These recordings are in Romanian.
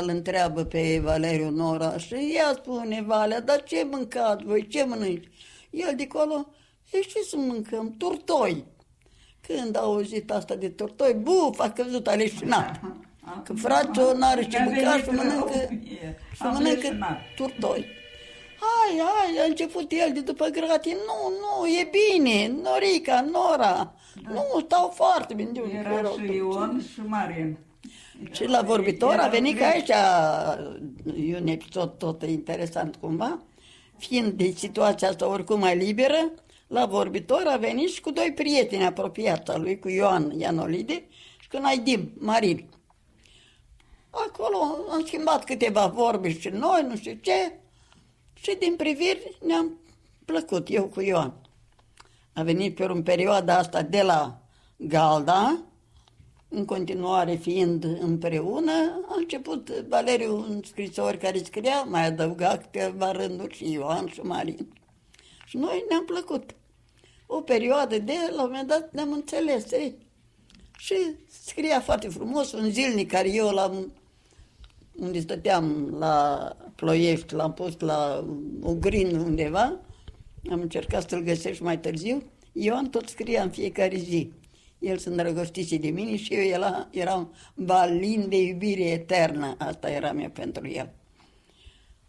Îl întreabă pe Valeriu Nora și ea spune, Valea, dar ce mâncați voi, ce mănânci? El de acolo, e ce să mâncăm? Turtoi. Când a auzit asta de turtoi, buf, a căzut aleșinat. Că frațul n-are ce mânca și mănâncă, și mănâncă turtoi. Hai, hai, a început el de după gratii, nu, nu, e bine, Norica, Nora, da. nu, stau foarte bine. De Era și Ion și Marin. Și la vorbitor a venit ca aici, e un episod tot interesant cumva, fiind de situația asta oricum mai liberă, la vorbitor a venit și cu doi prieteni apropiați lui, cu Ioan Ianolide și cu Naidim Marin. Acolo am schimbat câteva vorbe și noi, nu știu ce, și din priviri ne-am plăcut, eu cu Ioan. A venit pe în perioada asta de la Galda, în continuare fiind împreună, a început Valeriu un scrisor care scria, mai adăuga câteva rânduri și Ioan și Marin. Și noi ne-am plăcut. O perioadă de, la un moment dat, ne-am înțeles. Ei? Și scria foarte frumos, un zilnic care eu l-am unde stăteam la Ploiești, l-am pus la Ugrin undeva, am încercat să-l găsesc mai târziu, Ioan tot scria în fiecare zi. El se îndrăgostise de mine și eu era, eram balin de iubire eternă. Asta era eu pentru el.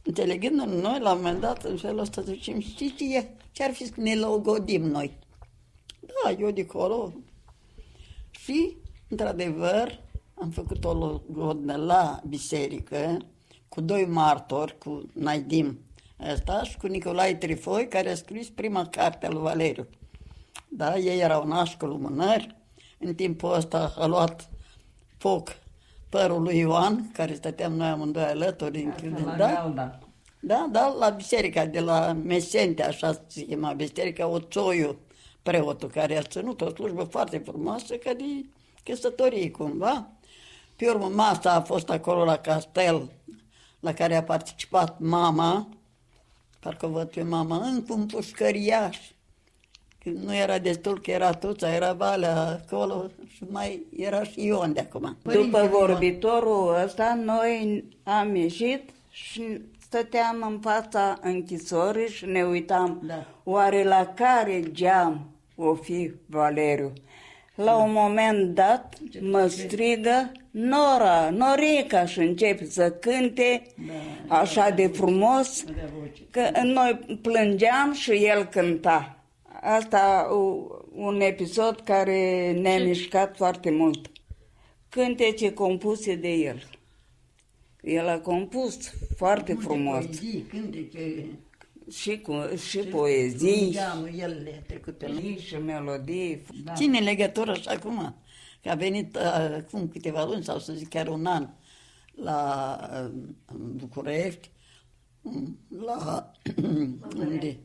Înțelegând noi, la un moment dat, în felul ăsta zicem, știi ce, ce ar fi să ne logodim noi? Da, eu de acolo. Și, într-adevăr, am făcut o logodnă la biserică cu doi martori, cu Naidim ăsta și cu Nicolae Trifoi, care a scris prima carte a lui Valeriu. Da, ei erau nași cu lumânări. În timpul ăsta a luat foc părul lui Ioan, care stăteam noi amândoi alături. Da, da? Da, da, la biserica de la Mesente, așa se chema, biserica Oțoiu, preotul care a ținut o slujbă foarte frumoasă, ca de căsătorie cumva. Pe urmă, masa a fost acolo la castel, la care a participat mama, parcă văd pe mama, încă un pușcăriaș. Nu era destul că era tuța, era valea acolo și mai era și Ion de acum. După vorbitorul ăsta, noi am ieșit și stăteam în fața închisorii și ne uitam, da. oare la care geam o fi Valeriu? La un moment dat mă strigă Nora, Norica și începe să cânte da, așa de frumos că noi plângeam și el cânta. Asta un episod care ne-a mișcat foarte mult. Cântece compuse de el. El a compus foarte frumos. cântece și, cu, și poezii. el le-a trecut pe lui. Și melodii. Da. Ține legătură și acum, că a venit uh, acum câteva luni, sau să zic chiar un an, la uh, București, la... unde?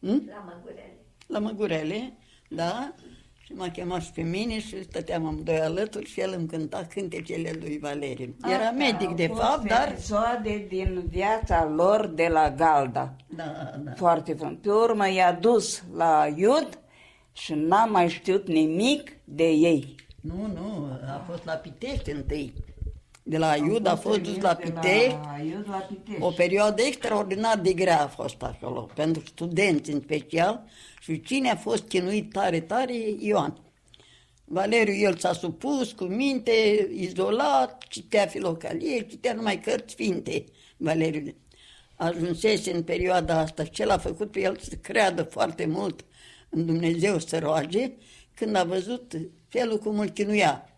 Hm? La Măgurele. La Măgurele, da? Și m-a chemat și pe mine și stăteam amândoi alături și el îmi cânta cântecele lui Valeriu. Era medic, de fapt, dar... episoade din viața lor de la Galda. Da, da. Foarte frumos. Pe urmă i-a dus la Iud și n-am mai știut nimic de ei. Nu, nu, a fost la Pitești întâi. De la Iud a fost dus la Pitești. La Iud la Pitești. O perioadă extraordinar de grea a fost acolo, pentru studenți în special. Și cine a fost chinuit tare, tare, Ioan. Valeriu, el s-a supus cu minte, izolat, citea filocalie, citea numai cărți sfinte, Valeriu. Ajunsese în perioada asta, ce l-a făcut pe el să creadă foarte mult în Dumnezeu să roage, când a văzut felul cum îl chinuia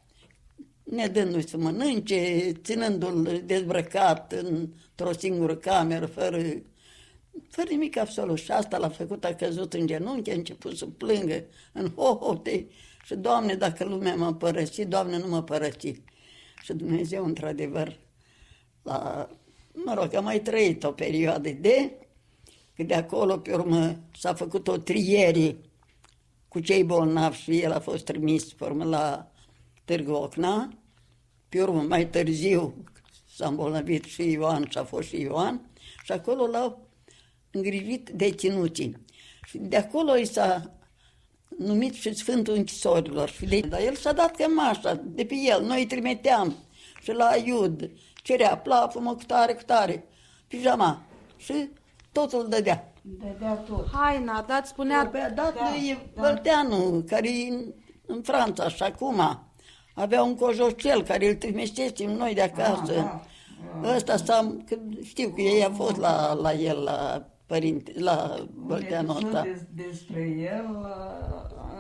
ne dându-i să mănânce, ținându-l dezbrăcat într-o singură cameră, fără, fără nimic absolut. Și asta l-a făcut, a căzut în genunchi, a început să plângă în hohote și, Doamne, dacă lumea m-a părăsit, Doamne, nu mă părăsi. Și Dumnezeu, într-adevăr, la, mă rog, a mai trăit o perioadă de, că de acolo, pe urmă, s-a făcut o triere cu cei bolnavi și el a fost trimis, pe urmă, la Târgu Ocna, pe urmă, mai târziu, s-a îmbolnăvit și Ioan și a fost și Ioan, și acolo l-au îngrijit deținuții. Și de acolo i s-a numit și Sfântul Închisorilor. Dar el și-a dat cămașa de pe el, noi îi trimiteam și la Iud, cerea plafumă cu tare, cu tare, pijama și totul dădea. Dădea tot. Haina, dat spunea... Pe dat da, lui da. Vărteanu, care e în, în Franța și acum avea un cojocel care îl trimeștețim noi de acasă. Ah, da. Ăsta s-a, știu că ei a fost la, la el, la părinte, la Vărteanu ăsta. Des, despre el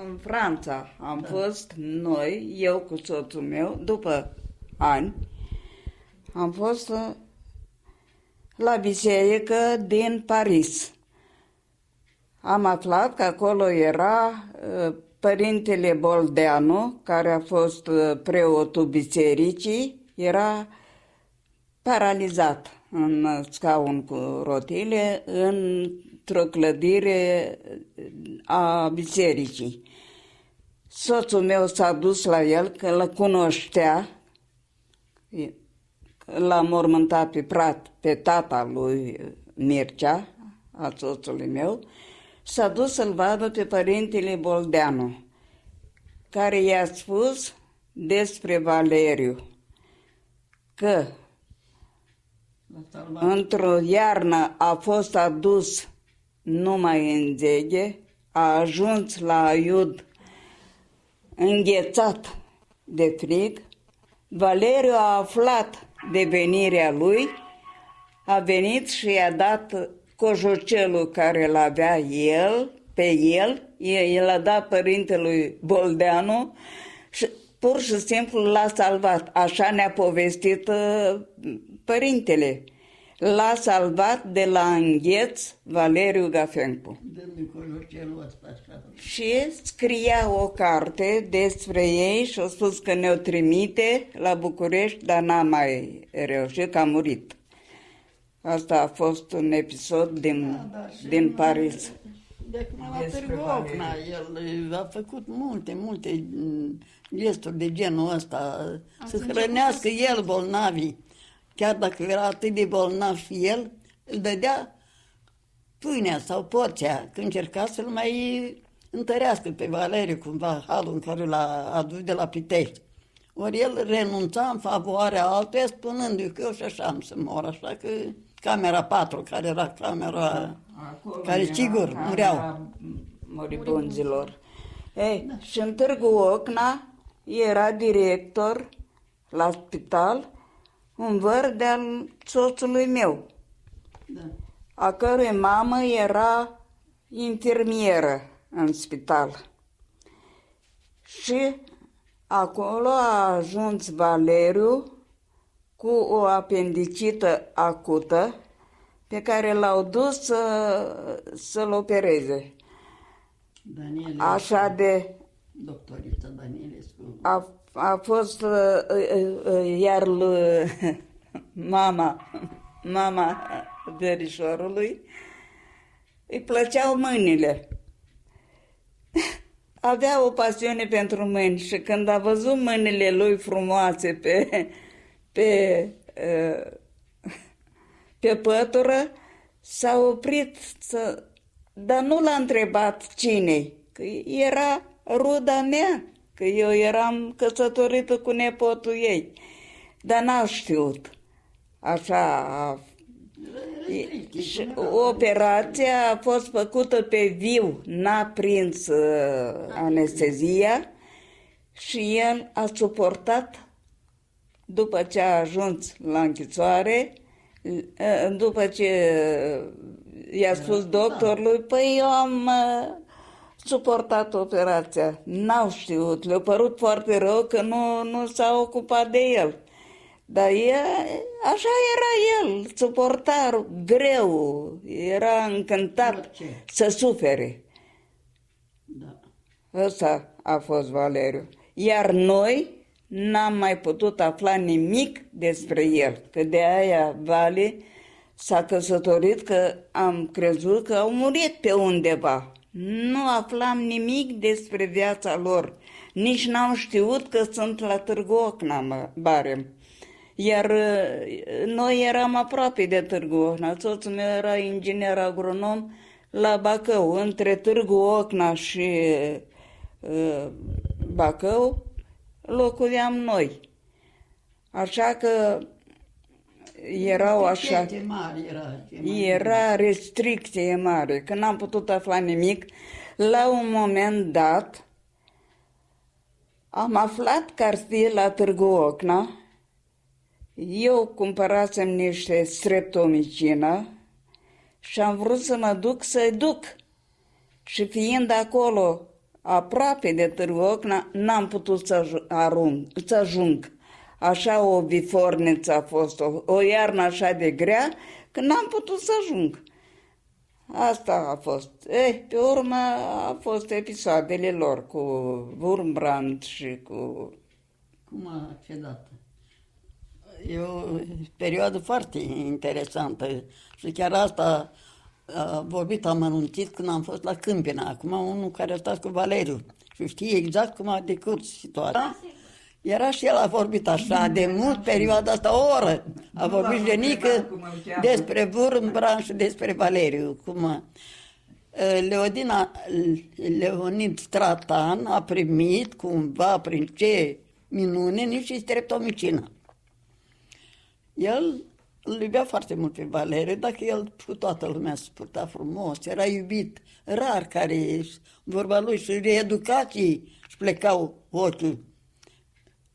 în Franța. Am da. fost noi, eu cu soțul meu, după ani, am fost la biserică din Paris. Am aflat că acolo era uh, părintele Boldeanu, care a fost uh, preotul bisericii, era paralizat în scaun cu rotile într-o clădire a bisericii. Soțul meu s-a dus la el, că îl cunoștea, l-a mormântat pe, prat, pe tata lui Mircea, a soțului meu, s-a dus să-l vadă pe părintele Boldeanu, care i-a spus despre Valeriu că într-o iarnă a fost adus numai în zeghe, a ajuns la Iud înghețat de frig, Valeriu a aflat de venirea lui, a venit și i-a dat cojocelul care îl avea el, pe el, el a dat părintelui Boldeanu și pur și simplu l-a salvat. Așa ne-a povestit uh, părintele. L-a salvat de la îngheț Valeriu Gafencu. Și scria o carte despre ei și a spus că ne-o trimite la București, dar n-a mai reușit, că a murit. Asta a fost un episod din, da, da, din Paris. De acum la Târgu Ocna, el a făcut multe, multe mm, gesturi de genul ăsta, să hrănească el bolnavii. Chiar dacă era atât de bolnav și el, îl dădea pâinea sau porția, când încerca să-l mai întărească pe Valeriu cumva, halul în care l-a adus de la Pitești. Ori el renunța în favoarea altuia, spunându-i că eu și așa am să mor, așa că camera 4, care era camera Acolo care sigur mureau. Moribunzilor. Ei, da. și în Târgu Ocna era director la spital un văr de-al soțului meu, da. a cărui mamă era infirmieră în spital. Și acolo a ajuns Valeriu cu o apendicită acută pe care l-au dus să, să-l opereze. Daniele Așa de... Doctorița Danielescu. A, a fost uh, uh, uh, iar lui, mama, mama verișorului, îi plăceau mâinile. Avea o pasiune pentru mâini și când a văzut mâinile lui frumoase pe, pe, pe pătură, s-a oprit, să, dar nu l-a întrebat cine, că era ruda mea, că eu eram căsătorită cu nepotul ei, dar n-a știut. Așa a și operația a fost făcută pe viu, n-a prins uh, anestezia și el a suportat după ce a ajuns la închisoare, uh, după ce i-a spus doctorului, păi eu am uh, suportat operația. N-au știut, le-a părut foarte rău că nu, nu s-a ocupat de el. Dar e, așa era el, suporta greu, era încântat Orice. să sufere. Da. Ăsta a fost Valeriu. Iar noi n-am mai putut afla nimic despre el, că de aia Vale s-a căsătorit, că am crezut că au murit pe undeva. Nu aflam nimic despre viața lor. Nici n-am știut că sunt la Târgu Ocna, Barem. Iar uh, noi eram aproape de Târgu Ocna. Soțul meu era inginer agronom la Bacău. Între Târgu Ocna și uh, Bacău locuiam noi. Așa că erau așa, Ce mare era. ce mare. era restricție mare, că n-am putut afla nimic. La un moment dat, am aflat că ar fi la Târgu Ocna. Eu cumpărasem niște streptomicină și am vrut să mă duc să-i duc. Și fiind acolo, aproape de Târgu Ocna, n-am putut să aj- arunc, să ajung. Așa o biforniță a fost, o, o iarnă așa de grea, că n-am putut să ajung. Asta a fost. Eh, pe urmă a fost episoadele lor cu Wurmbrand și cu... Cum a cedat? E o perioadă foarte interesantă și chiar asta a vorbit amănunțit când am fost la Câmpina. Acum unul care a stat cu Valeriu și știe exact cum a decurs situația. Era și el a vorbit așa de mult perioada asta, o oră. A vorbit genică despre Vurmbran și despre Valeriu. Cum a- Leodina, Leonid Stratan a primit cumva prin ce minune nici streptomicină. El îl iubea foarte mult pe Valeriu, dacă el cu toată lumea se purta frumos, era iubit. Rar care vorba lui și reeducații își plecau ochii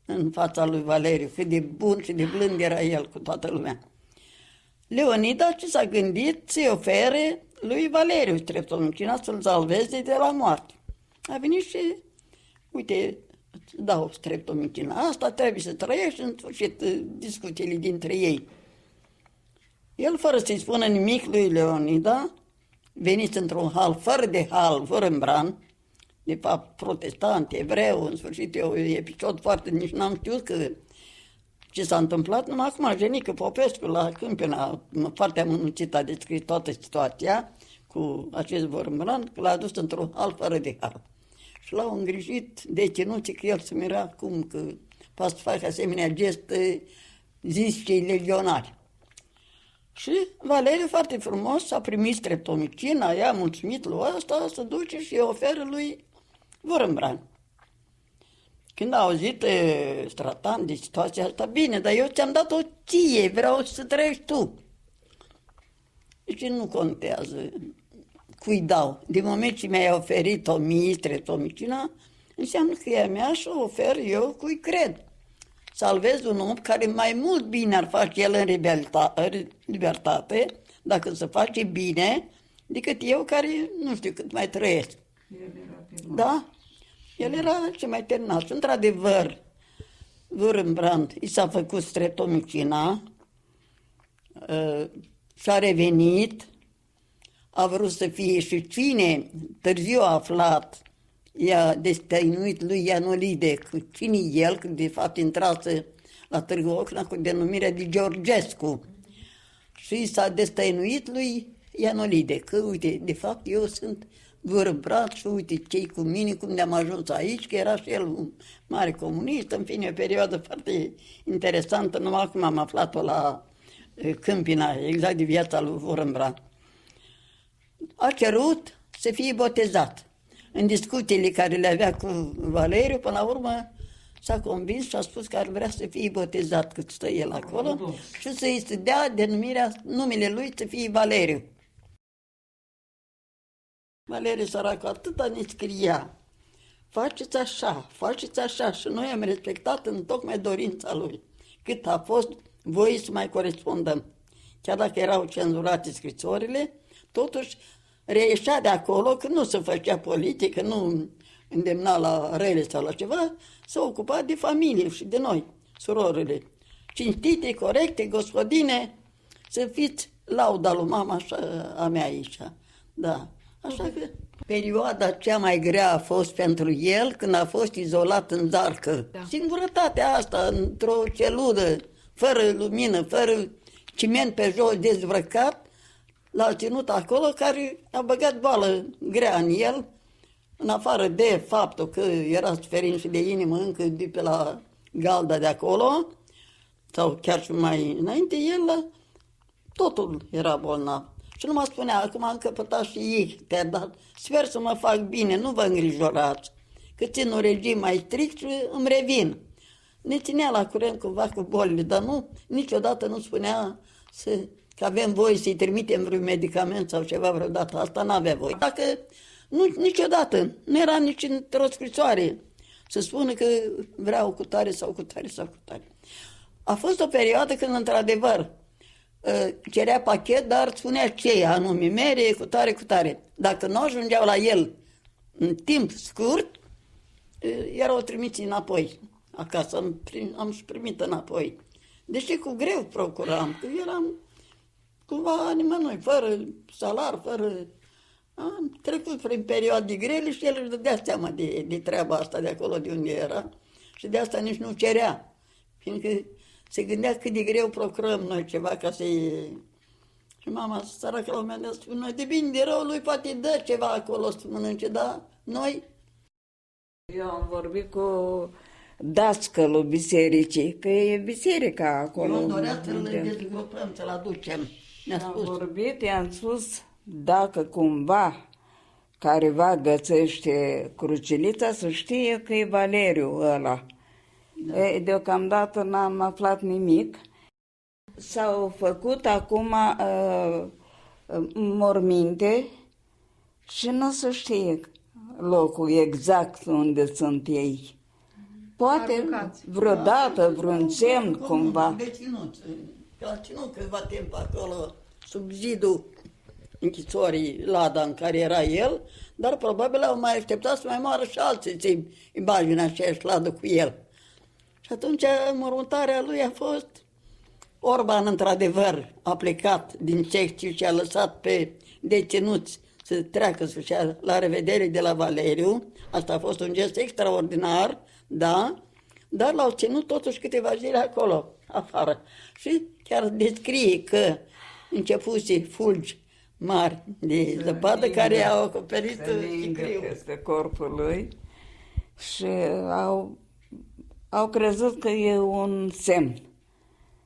în fața lui Valeriu, cât de bun și de blând era el cu toată lumea. Leonida ce s-a gândit să-i ofere lui Valeriu streptomicina să-l salveze de la moarte. A venit și, uite, îți dau streptomicina asta, trebuie să trăiești în sfârșit discuțiile dintre ei. El, fără să-i spună nimic lui Leonida, venit într-un hal fără de hal, fără îmbran, de fapt protestant, evreu, în sfârșit e un episod foarte, nici n-am știut că ce s-a întâmplat, numai acum Genică Popescu la Câmpina, foarte amănunțit a descris toată situația cu acest vorbăran, că l-a dus într-un hal fără de hal. Și l-au îngrijit deținuții că el se mira cum că poate să facă asemenea gest zis cei legionari. Și Valeriu foarte frumos a primit streptomicina, i-a mulțumit lui ăsta, să duce și îi oferă lui Vărâmbran. Când a auzit e, Stratan de situația asta, bine, dar eu ți-am dat-o ție, vreau să trăiești tu. Deci nu contează cui dau. Din moment ce mi-ai oferit-o mie, streptomicina, înseamnă că e a mea și o ofer eu cui cred. Salvez un om care mai mult bine ar face el în rebelta- în libertate, dacă se face bine, decât eu care nu știu cât mai trăiesc. Da? El era ce mai terminat. Și într-adevăr, Vârâmbrand i s-a făcut streptomicina, uh, și-a revenit, a vrut să fie și cine târziu a aflat, i-a destăinuit lui Ianolide, cu cine el, că de fapt intrase la Târgu Ocna cu denumirea de Georgescu. Și s-a destăinuit lui Ianolide, că uite, de fapt eu sunt vârbrat și uite cei cu mine, cum ne-am ajuns aici, că era și el un mare comunist, în fine, o perioadă foarte interesantă, numai acum am aflat-o la eh, Câmpina, exact de viața lui Vorâmbrat a cerut să fie botezat. În discuțiile care le avea cu Valeriu, până la urmă s-a convins și a spus că ar vrea să fie botezat cât stă el acolo și să-i se dea denumirea, numele lui să fie Valeriu. Valeriu săracul atâta ne scria, faceți așa, faceți așa și noi am respectat în tocmai dorința lui, cât a fost voi să mai corespondăm. Chiar dacă erau cenzurate scrisorile, totuși reieșea de acolo că nu se făcea politică, nu îndemna la rele sau la ceva, se ocupa de familie și de noi, surorile. Cinstite, corecte, gospodine, să fiți lauda lui mama așa, a mea aici. Da. Așa că perioada cea mai grea a fost pentru el când a fost izolat în zarcă. Da. Singurătatea asta, într-o celulă, fără lumină, fără ciment pe jos dezbrăcat, l-a ținut acolo care a băgat boală grea în el, în afară de faptul că era suferit și de inimă încă de pe la galda de acolo, sau chiar și mai înainte, el totul era bolnav. Și nu mă spunea, acum am căpătat și ei, dar sper să mă fac bine, nu vă îngrijorați, că țin un regim mai strict și îmi revin. ne ținea la curent cumva cu bolile, dar nu, niciodată nu spunea să, că avem voie să-i trimitem vreun medicament sau ceva vreodată. Asta n-avea voie. Dacă nu, niciodată, nu era nici într-o scrisoare să spună că vreau cu tare sau cu tare sau cu tare. A fost o perioadă când, într-adevăr, ă, cerea pachet, dar spunea ce anume, mere, cu tare, cu tare. Dacă nu ajungeau la el în timp scurt, ă, erau trimiți înapoi acasă. Am, prim, am și primit înapoi. Deși cu greu procuram, că eram cumva nimănui, fără salar, fără... Am trecut prin perioade grele și el își dădea seama de, de treaba asta de acolo de unde era și de asta nici nu cerea. Fiindcă se gândea cât de greu procurăm noi ceva ca să-i... Și mama săracă la un moment dat spune, de bine, de rău, lui poate dă ceva acolo să mănânce, dar noi... Eu am vorbit cu dascălul bisericii, că e biserica acolo. Eu dorea să-l dezgrupăm, să-l aducem. Ne-a Am spus. vorbit, i-am spus, dacă cumva careva găsește crucilița, să știe că e Valeriu ăla. Da. E, deocamdată n-am aflat nimic. S-au făcut acum uh, morminte și nu o să știe locul exact unde sunt ei. Poate Aruncați. vreodată vreun semn cumva. De ținut. Că a ținut câtva timp acolo, sub zidul închisorii Lada în care era el, dar probabil au mai așteptat să mai moară și alții să îi bagi în aceeași ladă cu el. Și atunci mormântarea lui a fost Orban, într-adevăr, a plecat din Cehia și a lăsat pe deținuți să treacă să ia la revedere de la Valeriu. Asta a fost un gest extraordinar, da, dar l-au ținut totuși câteva zile acolo, afară. Și chiar descrie că începuse fulgi mari de zăpadă care au acoperit se lingă sicriul. peste corpul lui și au, au crezut că e un semn.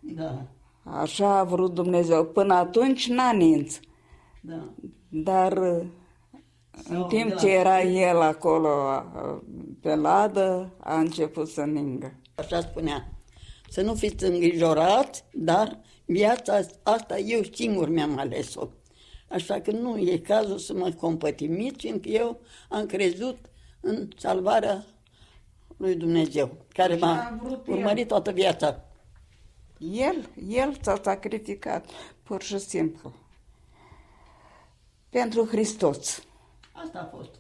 Da, Așa a vrut Dumnezeu. Până atunci n-a ninț. da. Dar în Sau timp de la- ce era el acolo a- pe ladă, a început să ningă. Așa spunea. Să nu fiți îngrijorați, dar viața asta eu singur mi-am ales-o. Așa că nu e cazul să mă compătimiți, fiindcă eu am crezut în salvarea lui Dumnezeu, care Așa m-a a vrut el. urmărit toată viața. El, el s-a sacrificat, pur și simplu. Pentru Hristos. Asta a fost.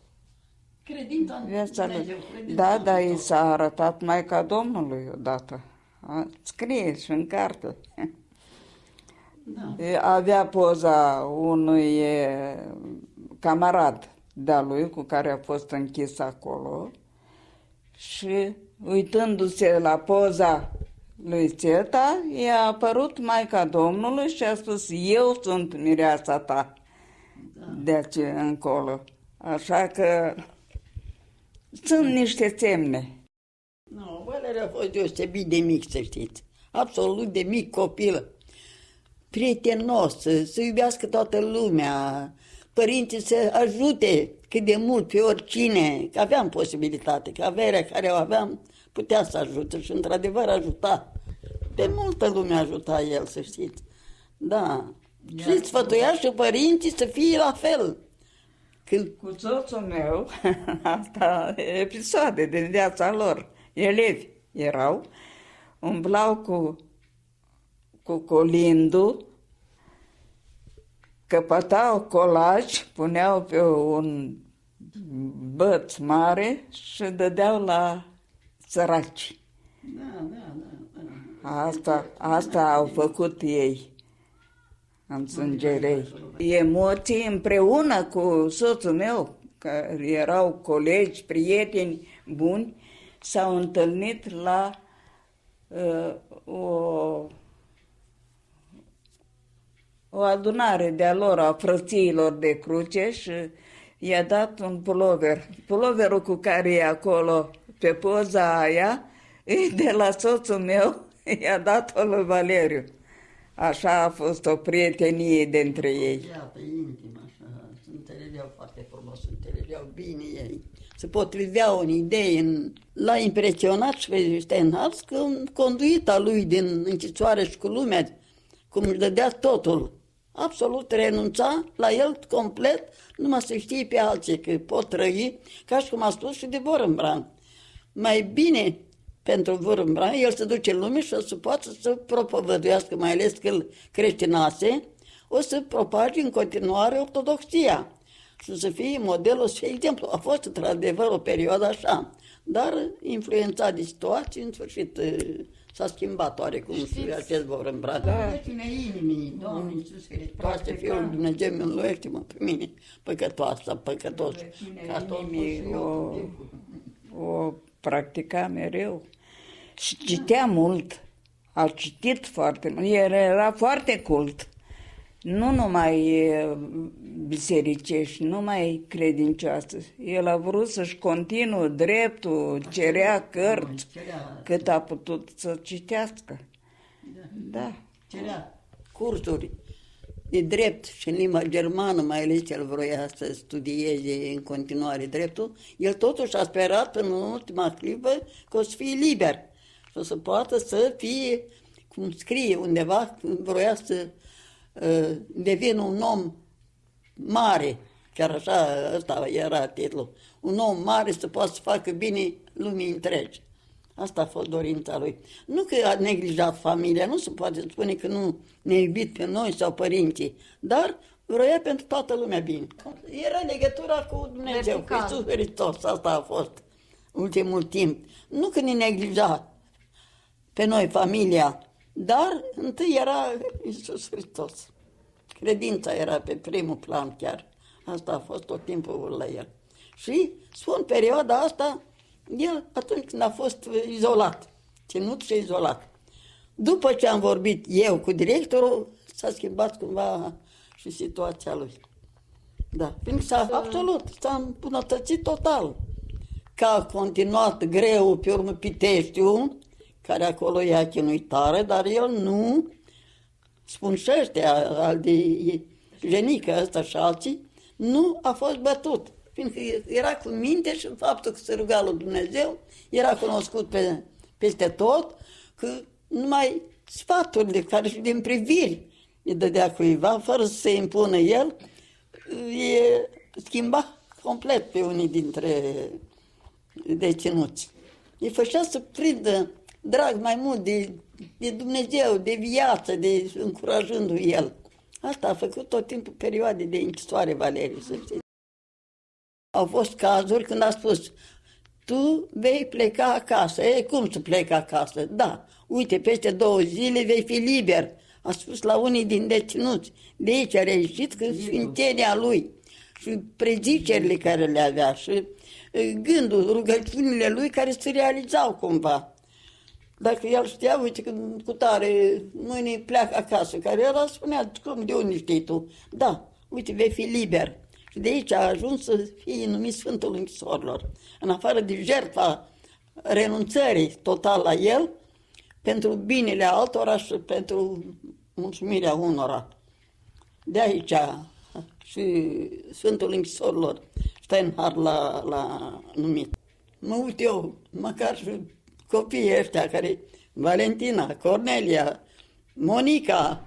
Credința în Viața lui. Dumnezeu. credința Da, în dar i Hristos. s-a arătat Maica Domnului odată. A, Scrie și în carte. Da. E, Avea poza unui e, camarad de-a lui cu care a fost închis acolo și uitându-se la poza lui Țeta, i-a apărut Maica Domnului și a spus, eu sunt mireasa ta de aici încolo. Așa că sunt niște semne. Nu, Valeriu a fost deosebit de mic, să știți. Absolut de mic copil. Prietenos, să, să iubească toată lumea, părinții să ajute cât de mult pe oricine, că aveam posibilitate, că averea care o aveam putea să ajute și într-adevăr ajuta. Pe multă lume ajuta el, să știți. Da. Și sfătuia și părinții să fie la fel. Când Cu soțul meu, asta episoade din viața lor, elevi erau, umblau cu, cu colindu, căpătau colaj, puneau pe un băț mare și dădeau la săraci. Da, da, da. da. Asta, asta au făcut ei în sângerei. Emoții împreună cu soțul meu, care erau colegi, prieteni buni, s-au întâlnit la uh, o, o adunare de-a lor, a frățiilor de cruce și i-a dat un pulover. Puloverul cu care e acolo pe poza aia e de la soțul meu, i-a dat-o lui Valeriu. Așa a fost o prietenie dintre ei. Iată, intim, așa, se înțelegeau foarte frumos, se înțelegeau bine ei. Se potriveau în idei, în l-a impresionat și pe Steinhardt că conduita lui din închisoare și cu lumea, cum își dădea totul, absolut renunța la el complet, numai să știe pe alții că pot trăi, ca și cum a spus și de Vorbran. Mai bine pentru Vorbran, el se duce în lume și o să poată să propovăduiască, mai ales că îl creștinase, o să propage în continuare ortodoxia și să fie modelul și exemplu. A fost într-adevăr o perioadă așa, dar influențat de situații, în sfârșit s-a schimbat oarecum și acest vor îmbrăca. Da. Cine inimii, Doamne Iisus Hristos, Fiul Dumnezeu, miluiește-mă pe mine, păcătoasă, păcătos. Ca tot o, o practica mereu și citea mult. A citit foarte mult. El era foarte cult nu numai bisericești, nu numai credincioasă. El a vrut să-și continue dreptul, cerea cărți, cât a putut să citească. Da. da. Cerea cursuri de drept și în limba germană, mai ales el vroia să studieze în continuare dreptul, el totuși a sperat până în ultima clipă că o să fie liber și o să poată să fie, cum scrie undeva, vroia să Ă, devin un om mare, chiar așa, ăsta era titlul, un om mare să poată să facă bine lumii întregi. Asta a fost dorința lui. Nu că a neglijat familia, nu se poate spune că nu ne-a iubit pe noi sau părinții, dar vroia pentru toată lumea bine. Era legătura cu Dumnezeu, cu Iisus Hristos, asta a fost ultimul timp. Nu că ne neglija pe noi, familia, dar întâi era Iisus Hristos. Credința era pe primul plan chiar. Asta a fost tot timpul la el. Și spun perioada asta, el atunci când a fost izolat, ținut și izolat. După ce am vorbit eu cu directorul, s-a schimbat cumva și situația lui. Da, fiindcă s-a, absolut, s-a îmbunătățit total. Că a continuat greu pe urmă Piteștiu, care acolo e chinuitare, dar el nu, spun și ăștia, al de genică ăsta și alții, nu a fost bătut. Fiindcă era cu minte și faptul că se ruga lui Dumnezeu, era cunoscut pe, peste tot, că numai sfaturile care și din priviri îi dădea cuiva, fără să se impună el, e schimba complet pe unii dintre deținuți. Îi făcea să prindă drag mai mult de, de Dumnezeu, de viață, de încurajându-l el. Asta a făcut tot timpul perioade de închisoare, Valeriu, să știți. Au fost cazuri când a spus, tu vei pleca acasă. E, cum să plec acasă? Da, uite, peste două zile vei fi liber. A spus la unii din deținuți. De aici a reieșit că sfințenia lui și prezicerile care le avea și gândul, rugăciunile lui care se realizau cumva. Dacă el știa, uite, că cu tare mâine pleacă acasă, care era, spunea, cum, de unde știi tu? Da, uite, vei fi liber. Și de aici a ajuns să fie numit Sfântul Închisorilor. În afară de jertfa renunțării total la el, pentru binele altora și pentru mulțumirea unora. De aici și Sfântul Închisorilor Steinhardt l-a, l-a numit. Mă uit eu, măcar și copiii ăștia care, Valentina, Cornelia, Monica,